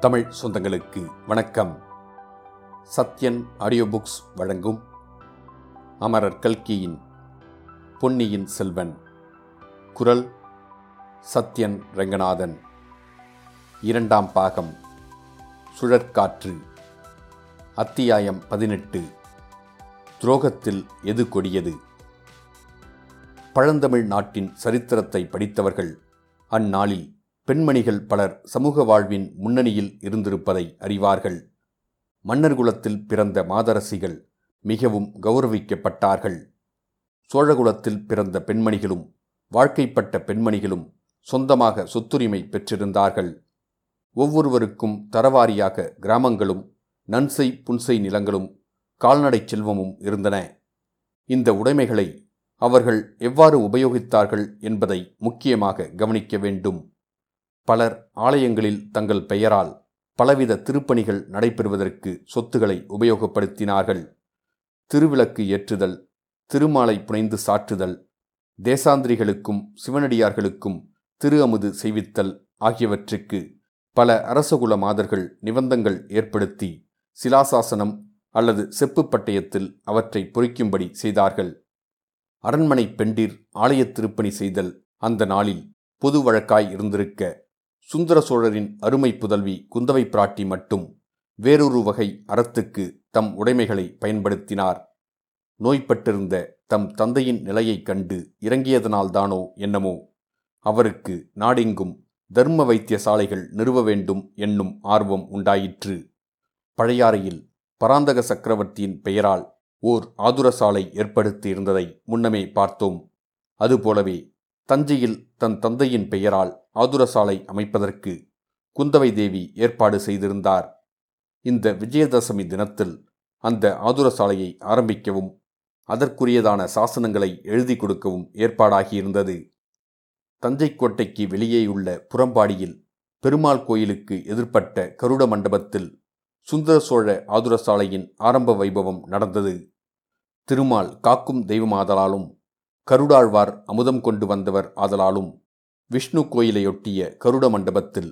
தமிழ் சொந்தங்களுக்கு வணக்கம். Sathyan audio books வழங்கும் அமரர் கல்கியின் பொன்னியின் செல்வன். குரல் சத்யன் ரங்கநாதன். இரண்டாம் பாகம் சுழற்காற்று. அத்தியாயம் பதினெட்டு துரோகத்தில் எது கொடியது? பழந்தமிழ் நாட்டின் சரித்திரத்தை படித்தவர்கள் அந்நாளில் பெண்மணிகள் பலர் சமூக வாழ்வின் முன்னணியில் இருந்திருப்பதை அறிவார்கள். மன்னர் குலத்தில் பிறந்த மாதரசிகள் மிகவும் கௌரவிக்கப்பட்டார்கள். சோழகுலத்தில் பிறந்த பெண்மணிகளும் வாழ்க்கைப்பட்ட பெண்மணிகளும் சொந்தமாக சொத்துரிமை பெற்றிருந்தார்கள். ஒவ்வொருவருக்கும் தரவாரியாக கிராமங்களும் நன்சை புன்சை நிலங்களும் கால்நடை செல்வமும் இருந்தன. இந்த உடைமைகளை அவர்கள் எவ்வாறு உபயோகித்தார்கள் என்பதை முக்கியமாக கவனிக்க வேண்டும். பலர் ஆலயங்களில் தங்கள் பெயரால் பலவித திருப்பணிகள் நடைபெறுவதற்கு சொத்துக்களை உபயோகப்படுத்தினார்கள். திருவிளக்கு ஏற்றுதல் திருமாலை புனைந்து சாற்றுதல் தேசாந்திரிகளுக்கும் சிவனடியார்களுக்கும் திரு அமுது செய்வித்தல் ஆகியவற்றுக்கு பல அரசகுல மாதர்கள் நிபந்தங்கள் ஏற்படுத்தி சிலாசாசனம் அல்லது செப்பு பட்டயத்தில் அவற்றை பொறிக்கும்படி செய்தார்கள். அரண்மனை பெண்டிர் ஆலயத் திருப்பணி செய்தல் அந்த நாளில் பொது வழக்காய் இருந்திருக்க சுந்தர சோழரின் அருமை புதல்வி குந்தவை பிராட்டி மட்டும் வேறொரு வகை அறத்துக்கு தம் உடைமைகளை பயன்படுத்தினார். நோய்பட்டிருந்த தம் தந்தையின் நிலையைக் கண்டு இறங்கியதனால்தானோ என்னமோ? அவருக்கு நாடெங்கும் தர்ம வைத்தியசாலைகள் நிறுவ வேண்டும் என்னும் ஆர்வம் உண்டாயிற்று. பழையாறையில் பராந்தக சக்கரவர்த்தியின் பெயரால் ஓர் ஆதுரசாலை ஏற்படுத்தியிருந்ததை முன்னமே பார்த்தோம். அதுபோலவே தஞ்சையில் தன் தந்தையின் பெயரால் ஆதுரசாலை அமைப்பதற்கு குந்தவை தேவி ஏற்பாடு செய்திருந்தார். இந்த விஜயதசமி தினத்தில் அந்த ஆதுரசாலையை ஆரம்பிக்கவும் அதற்குரியதான சாசனங்களை எழுதி கொடுக்கவும் ஏற்பாடாகியிருந்தது. தஞ்சை கோட்டைக்கு வெளியேயுள்ள புறம்பாடியில் பெருமாள் கோயிலுக்கு எதிர்ப்பட்ட கருட மண்டபத்தில் சுந்தர சோழ ஆதுரசாலையின் ஆரம்ப வைபவம் நடந்தது. திருமால் காக்கும் தெய்வமாதலாலும் கருடாழ்வார் அமுதம் கொண்டு வந்தவர் ஆதலாலும் விஷ்ணு கோயிலையொட்டிய கருட மண்டபத்தில்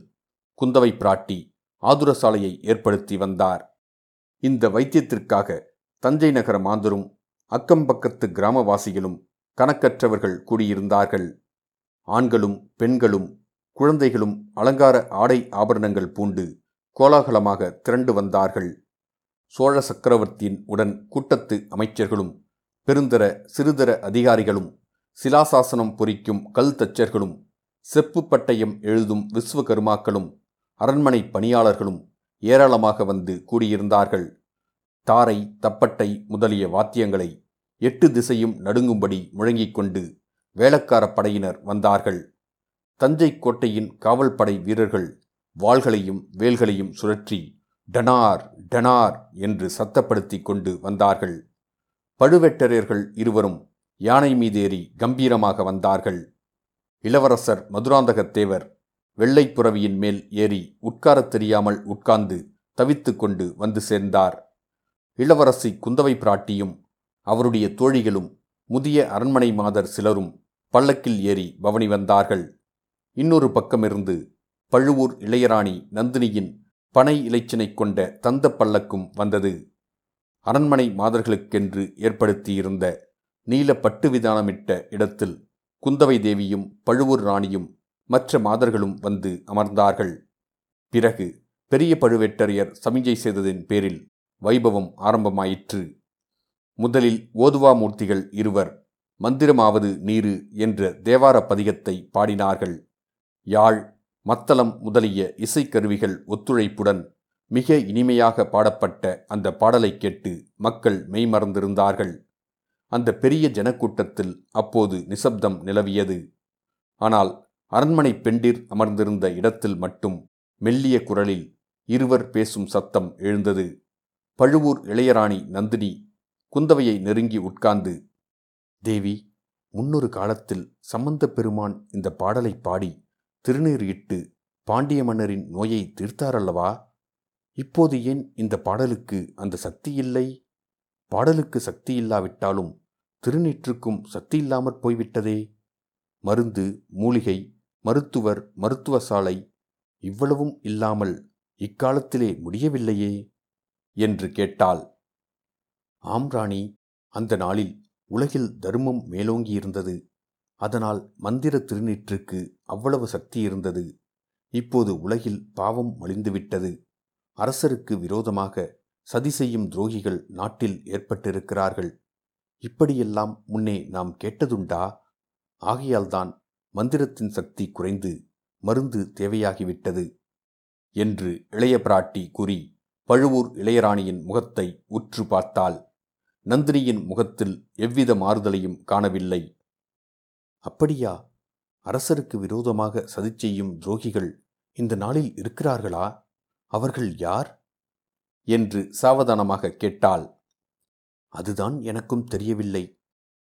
குந்தவை பிராட்டி ஆதுரசாலையை ஏற்படுத்தி வந்தார். இந்த வைத்தியத்திற்காக தஞ்சை நகர மாந்தரும் அக்கம்பக்கத்து கிராமவாசிகளும் கணக்கற்றவர்கள் கூடியிருந்தார்கள். ஆண்களும் பெண்களும் குழந்தைகளும் அலங்கார ஆடை ஆபரணங்கள் பூண்டு கோலாகலமாக திரண்டு வந்தார்கள். சோழ சக்கரவர்த்தியின் உடன் கூட்டத்து அமைச்சர்களும் பெருந்தர சிறுதர அதிகாரிகளும் சிலாசாசனம் பொறிக்கும் கல் தச்சர்களும் செப்பு பட்டயம் எழுதும் விஸ்வகர்மாக்களும் அரண்மனை பணியாளர்களும் ஏராளமாக வந்து கூடியிருந்தார்கள். தாரை தப்பட்டை முதலிய வாத்தியங்களை எட்டு திசையும் நடுங்கும்படி முழங்கிக் கொண்டு வேளக்கார படையினர் வந்தார்கள். தஞ்சை கோட்டையின் காவல்படை வீரர்கள் வாள்களையும் வேல்களையும் சுழற்றி டனார் டனார் என்று சத்தப்படுத்தி கொண்டு வந்தார்கள். பழுவேட்டரையர்கள் இருவரும் யானை மீதேறி கம்பீரமாக வந்தார்கள். இளவரசர் மதுராந்தகத்தேவர் வெள்ளைப் புறவியின் மேல் ஏறி உட்காரத் தெரியாமல் உட்கார்ந்து தவித்து கொண்டு வந்து சேர்ந்தார். இளவரசி குந்தவை பிராட்டியும் அவருடைய தோழிகளும் முதிய அரண்மனை மாதர் சிலரும் பல்லக்கில் ஏறி பவனி வந்தார்கள். இன்னொரு பக்கமிருந்து பழுவூர் இளையராணி நந்தினியின் பனை இலைச்சினை கொண்ட தந்த பல்லக்கும் வந்தது. அரண்மனை மாதர்களுக்கென்று ஏற்படுத்தியிருந்த நீல பட்டு விதானமிட்ட இடத்தில் குந்தவை தேவியும் பழுவூர் ராணியும் மற்ற மாதர்களும் வந்து அமர்ந்தார்கள். பிறகு பெரிய பழுவேட்டரையர் சமிஞ்சை செய்ததின் பேரில் வைபவம் ஆரம்பமாயிற்று. முதலில் ஓதுவா மூர்த்திகள் இருவர் மந்திரமாவது நீரு என்ற தேவார பதிகத்தை பாடினார்கள். யாழ் மத்தளம் முதலிய இசைக்கருவிகள் ஒத்துழைப்புடன் மிக இனிமையாக பாடப்பட்ட அந்த பாடலை கேட்டு மக்கள் மெய்மறந்திருந்தார்கள். அந்த பெரிய ஜனக்கூட்டத்தில் அப்போது நிசப்தம் நிலவியது. ஆனால் அரண்மனை பெண்டிர் அமர்ந்திருந்த இடத்தில் மட்டும் மெல்லிய குரலில் இருவர் பேசும் சத்தம் எழுந்தது. பழுவூர் இளையராணி நந்தினி குந்தவையை நெருங்கி உட்கார்ந்து தேவி முன்னொரு காலத்தில் சம்பந்த பெருமான் இந்த பாடலை பாடி திருநீர் இட்டு பாண்டிய மன்னரின் நோயை தீர்த்தாரல்லவா இப்போது ஏன் இந்த பாடலுக்கு அந்த சக்தி இல்லை? பாடலுக்கு சக்தி இல்லாவிட்டாலும் திருநீற்றுக்கும் சக்தி இல்லாமற் போய்விட்டதே. மருந்து மூலிகை மருத்துவர் மருத்துவ சாலை இவ்வளவும் இல்லாமல் இக்காலத்திலே முடியவில்லையே? என்று கேட்டாள். ஆம் ராணி அந்த நாளில் உலகில் தர்மம் மேலோங்கியிருந்தது. அதனால் மந்திர திருநீற்றுக்கு அவ்வளவு சக்தி இருந்தது. இப்போது உலகில் பாவம் மலிந்துவிட்டது. அரசருக்கு விரோதமாக சதி செய்யும் துரோகிகள் நாட்டில் ஏற்பட்டிருக்கிறார்கள். இப்படியெல்லாம் முன்னே நாம் கேட்டதுண்டா? ஆகையால்தான் மந்திரத்தின் சக்தி குறைந்து மருந்து தேவையாகிவிட்டது என்று இளைய பிராட்டி கூறி பழுவூர் இளையராணியின் முகத்தை உற்று பார்த்தாள். நந்தினியின் முகத்தில் எவ்வித மாறுதலையும் காணவில்லை. அப்படியா? அரசருக்கு விரோதமாக சதி செய்யும் துரோகிகள் இந்த நாளில் இருக்கிறார்களா? அவர்கள் யார்? என்று சாவதானமாக கேட்டாள். அதுதான் எனக்கும் தெரியவில்லை.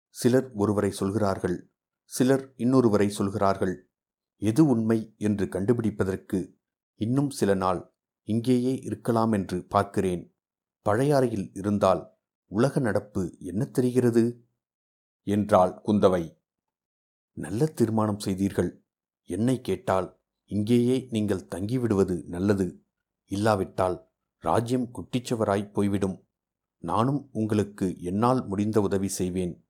சிலர் ஒருவரை சொல்கிறார்கள். சிலர் இன்னொருவரை சொல்கிறார்கள். எது உண்மை என்று கண்டுபிடிப்பதற்கு இன்னும் சில நாள் இங்கேயே இருக்கலாம் என்று பார்க்கிறேன். பழையாறையில் இருந்தால் உலக நடப்பு என்ன தெரிகிறது? என்றாள் குந்தவை. நல்ல தீர்மானம் செய்தீர்கள். என்னை கேட்டால் இங்கேயே நீங்கள் தங்கிவிடுவது நல்லது. இல்லாவிட்டால் ராஜ்யம் குட்டிச்சவராய் போய்விடும். நானும் உங்களுக்கு என்னால் முடிந்த உதவி செய்வேன்.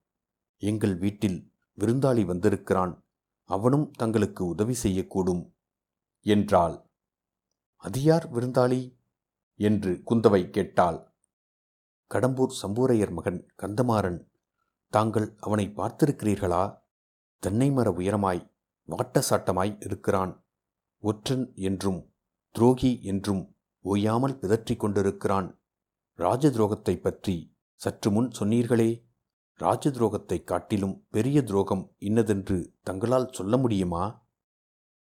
எங்கள் வீட்டில் விருந்தாளி வந்திருக்கிறான். அவனும் தங்களுக்கு உதவி செய்யக்கூடும் என்றாள். அதியார் விருந்தாளி? என்று குந்தவை கேட்டாள். கடம்பூர் சம்பூரையர் மகன் கந்தமாறன். தாங்கள் அவனை பார்த்திருக்கிறீர்களா? தென்னை மர உயரமாய் வாட்டசாட்டமாய் இருக்கிறான். ஒற்றன் என்றும் துரோகி என்றும் ஓயாமல் பிதற்றிக் கொண்டிருக்கிறான். ராஜ துரோகத்தை பற்றி சற்று முன் சொன்னீர்களே. ராஜ துரோகத்தைக் காட்டிலும் பெரிய துரோகம் இன்னதென்று தங்களால் சொல்ல முடியுமா?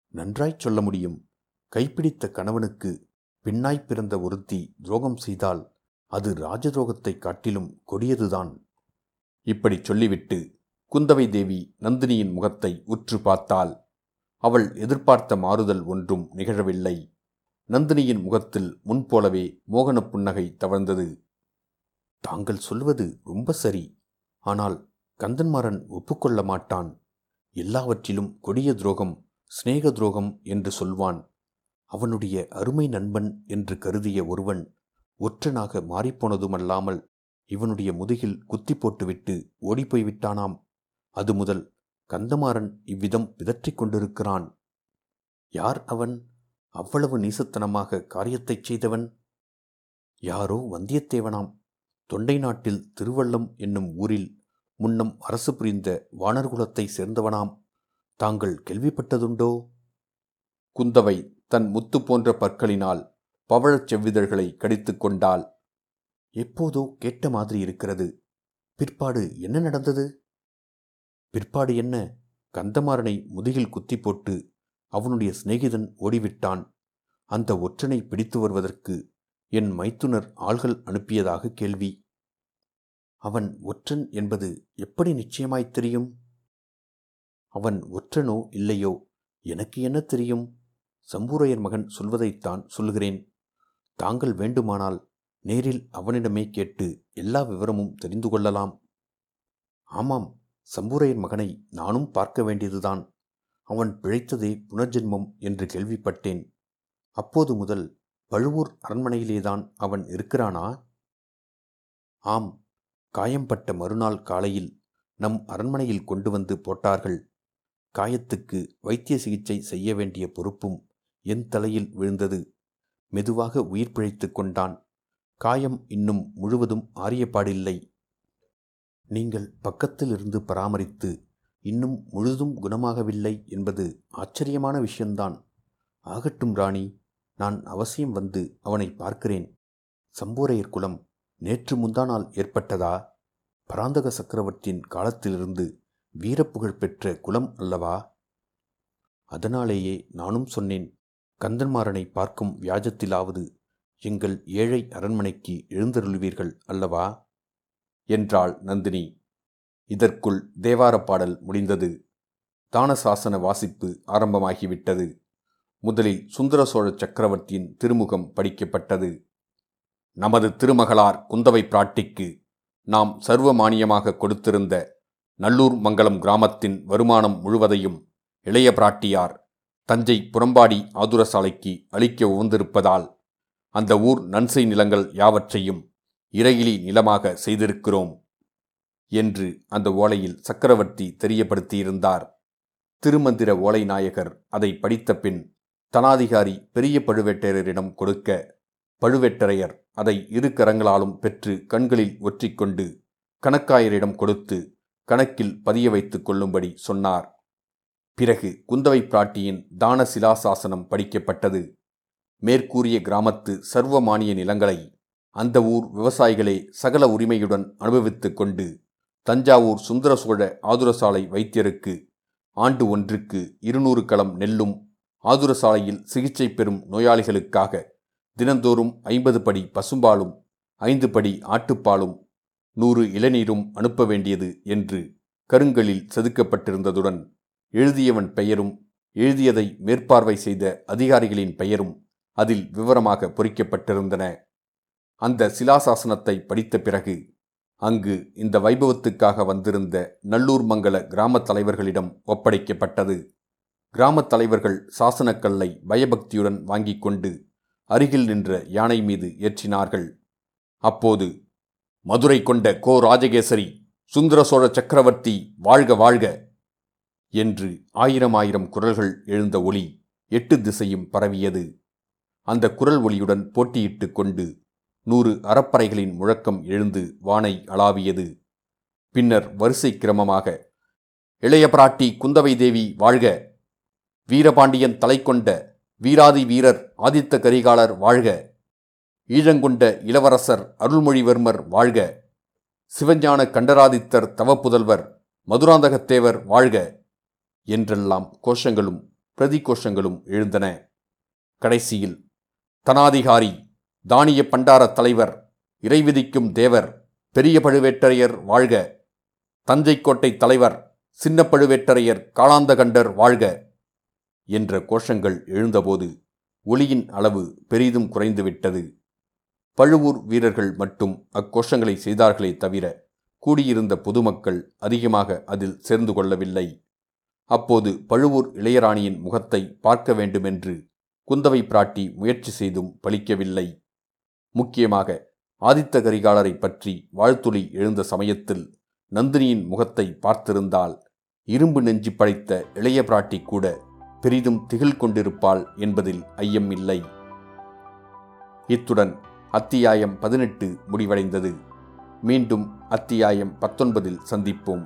நன்றாய்ச் சொல்ல முடியும். கைப்பிடித்த கணவனுக்கு பின்னாய்ப் பிறந்த ஒருத்தி துரோகம் செய்தால் அது ராஜதுரோகத்தைக் காட்டிலும் கொடியதுதான். இப்படி சொல்லிவிட்டு குந்தவை தேவி நந்தினியின் முகத்தை உற்று பார்த்தால் அவள் எதிர்பார்த்த மாறுதல் ஒன்றும் நிகழவில்லை. நந்தினியின் முகத்தில் முன்போலவே மோகனப் புன்னகை தவழ்ந்தது. தாங்கள் சொல்வது ரொம்ப சரி. ஆனால் கந்தன்மாறன் ஒப்புக்கொள்ள மாட்டான். எல்லாவற்றிலும் கொடிய துரோகம் சிநேக துரோகம் என்று சொல்வான். அவனுடைய அருமை நண்பன் என்று கருதிய ஒருவன் ஒற்றனாக மாறிப்போனதுமல்லாமல் இவனுடைய முதுகில் குத்தி போட்டுவிட்டு ஓடிப்போய் விட்டானாம் அது முதல் கந்தமாறன் இவ்விதம் பிதற்றிக் கொண்டிருக்கிறான். யார் அவன்? அவ்வளவு நீசத்தனமாக காரியத்தைச் செய்தவன்? யாரோ வந்தியத்தேவனாம். தொண்டை நாட்டில் திருவள்ளம் என்னும் ஊரில் முன்னம் அரசு புரிந்த வானர்குலத்தை சேர்ந்தவனாம். தாங்கள் கேள்விப்பட்டதுண்டோ? குந்தவை தன் முத்து போன்ற பற்களினால் பவழச் செவ்விதழ்களை கடித்து கொண்டாள். எப்போதோ கேட்ட மாதிரி இருக்கிறது. பிற்பாடு என்ன நடந்தது? பிற்பாடு என்ன? கந்தமாறனை முதுகில் குத்தி போட்டு அவனுடைய சிநேகிதன் ஓடிவிட்டான். அந்த ஒற்றனை பிடித்து வருவதற்கு என் மைத்துனர் ஆள்கள் அனுப்பியதாக கேள்வி. அவன் ஒற்றன் என்பது எப்படி நிச்சயமாய்த் தெரியும்? அவன் ஒற்றனோ இல்லையோ? எனக்கு என்ன தெரியும்? சம்பூரையர் மகன் சொல்வதைத்தான் சொல்கிறேன் தாங்கள் வேண்டுமானால் நேரில் அவனிடமே கேட்டு எல்லா விவரமும் தெரிந்து கொள்ளலாம். ஆமாம் சம்பூரையர் மகனை நானும் பார்க்க வேண்டியதுதான். அவன் பிழைத்ததே புனர்ஜென்மம் என்று கேள்விப்பட்டேன். அப்போது முதல் பழுவூர் அரண்மனையிலேதான் அவன் இருக்கிறானா? ஆம் காயம்பட்ட மறுநாள் காலையில் நம் அரண்மனையில் கொண்டு வந்து போட்டார்கள். காயத்துக்கு வைத்திய சிகிச்சை செய்ய வேண்டிய பொறுப்பும் என் தலையில் விழுந்தது. மெதுவாக உயிர் பிழைத்துக் கொண்டான். காயம் இன்னும் முழுவதும் ஆரியப்பாடில்லை நீங்கள் பக்கத்தில் இருந்து பராமரித்து இன்னும் முழுதும் குணமாகவில்லை என்பது ஆச்சரியமான விஷயம்தான். ஆகட்டும் ராணி நான் அவசியம் வந்து அவனை பார்க்கிறேன். சம்போரையர் குலம் நேற்று முந்தானால் ஏற்பட்டதா? பராந்தக சக்கரவர்த்தியின் காலத்திலிருந்து வீரப்புகழ் பெற்ற குலம் அல்லவா? அதனாலேயே நானும் சொன்னேன் கந்தன்மாறனை பார்க்கும் வியாஜத்திலாவது எங்கள் ஏழை அரண்மனைக்கு எழுந்தருள்வீர்கள் அல்லவா? என்றாள் நந்தினி. இதற்குள் தேவாரப் பாடல் முடிந்தது. தானசாசன வாசிப்பு ஆரம்பமாகிவிட்டது. முதலில் சுந்தர சோழ சக்கரவர்த்தியின் திருமுகம் படிக்கப்பட்டது. நமது திருமகளார் குந்தவை பிராட்டிக்கு நாம் சர்வமானியமாக கொடுத்திருந்த நல்லூர் மங்கலம் கிராமத்தின் வருமானம் முழுவதையும் இளைய பிராட்டியார் தஞ்சை புறம்பாடி ஆதுரசாலைக்கு அளிக்க உவந்திருப்பதால் அந்த ஊர் நன்சை நிலங்கள் யாவற்றையும் இறையிலி நிலமாக செய்திருக்கிறோம். என்று அந்த ஓலையில் சக்கரவர்த்தி தெரியப்படுத்தியிருந்தார். திருமந்திர ஓலை நாயகர் அதை படித்த பின் தனாதிகாரி பெரிய பழுவேட்டரையரிடம் கொடுக்க பழுவேட்டரையர் அதை இரு கரங்களாலும் பெற்று கண்களில் ஒற்றிக்கொண்டு கணக்காயரிடம் கொடுத்து கணக்கில் பதிய வைத்துக் கொள்ளும்படி சொன்னார். பிறகு குந்தவை பிராட்டியின் தான சிலாசாசனம் படிக்கப்பட்டது. மேற்கூறிய கிராமத்து சர்வமானிய நிலங்களை அந்த ஊர் விவசாயிகளே சகல உரிமையுடன் அனுபவித்துக் கொண்டு தஞ்சாவூர் சுந்தர சோழ ஆதுரசாலை வைத்தியருக்கு ஆண்டு ஒன்றுக்கு இருநூறு களம் நெல்லும் ஆதுரசாலையில் சிகிச்சை பெறும் நோயாளிகளுக்காக தினந்தோறும் ஐம்பது படி பசும்பாலும் ஐந்து படி ஆட்டுப்பாலும் நூறு இளநீரும் அனுப்ப வேண்டியது என்று கருங்கலில் செதுக்கப்பட்டிருந்ததுடன் எழுதியவன் பெயரும் எழுதியதை மேற்பார்வை செய்த அதிகாரிகளின் பெயரும் அதில் விவரமாக பொறிக்கப்பட்டிருந்தன. அந்த சிலாசாசனத்தை படித்த பிறகு அங்கு இந்த வைபவத்துக்காக வந்திருந்த நல்லூர் மங்கல கிராமத் தலைவர்களிடம் ஒப்படைக்கப்பட்டது. கிராமத் தலைவர்கள் சாசனக்கல்லை பயபக்தியுடன் வாங்கிக் கொண்டு அருகில் நின்ற யானை மீது ஏற்றினார்கள். அப்போது மதுரை கொண்ட கோ ராஜகேசரி சுந்தர சோழ சக்கரவர்த்தி வாழ்க வாழ்க! என்று ஆயிரம் ஆயிரம் குரல்கள் எழுந்த ஒளி எட்டு திசையும் பரவியது. அந்த குரல் ஒளியுடன் போட்டியிட்டு கொண்டு நூறு அறப்பறைகளின் முழக்கம் எழுந்து வானை அளாவியது. பின்னர் வரிசை கிரமமாக இளைய பிராட்டி குந்தவை தேவி வாழ்க! வீரபாண்டியன் தலை கொண்ட வீராதி வீரர் ஆதித்த கரிகாலர் வாழ்க! ஈழங்கொண்ட இளவரசர் அருள்மொழிவர்மர் வாழ்க! சிவஞான கண்டராதித்தர் தவப்புதல்வர் மதுராந்தகத்தேவர் வாழ்க! என்றெல்லாம் கோஷங்களும் பிரதி கோஷங்களும் எழுந்தன. கடைசியில் தனாதிகாரி தானிய பண்டார தலைவர் இறைவிதிக்கும் தேவர் பெரிய பழுவேட்டரையர் வாழ்க. தஞ்சைக்கோட்டை தலைவர் சின்ன பழுவேட்டரையர் காளாந்தகண்டர் வாழ்க என்ற கோஷங்கள் எழுந்தபோது ஒளியின் அளவு பெரிதும் குறைந்துவிட்டது. பழுவூர் வீரர்கள் மட்டும் அக்கோஷங்களை செய்தார்களே தவிர கூடியிருந்த பொதுமக்கள் அதிகமாக அதில் சேர்ந்து கொள்ளவில்லை. அப்போது பழுவூர் இளையராணியின் முகத்தை பார்க்க வேண்டுமென்று குந்தவை பிராட்டி முயற்சி செய்தும் பலிக்கவில்லை. முக்கியமாக ஆதித்த கரிகாலரை பற்றி வாழ்த்துளி எழுந்த சமயத்தில் நந்தினியின் முகத்தை பார்த்திருந்தால் இரும்பு நெஞ்சு படைத்த இளைய பிராட்டி கூட பெரிதும் திகில் கொண்டிருப்பாள் என்பதில் ஐயம் இல்லை. இத்துடன் அத்தியாயம் பதினெட்டு முடிவடைந்தது. மீண்டும் அத்தியாயம் பத்தொன்பதில் சந்திப்போம்.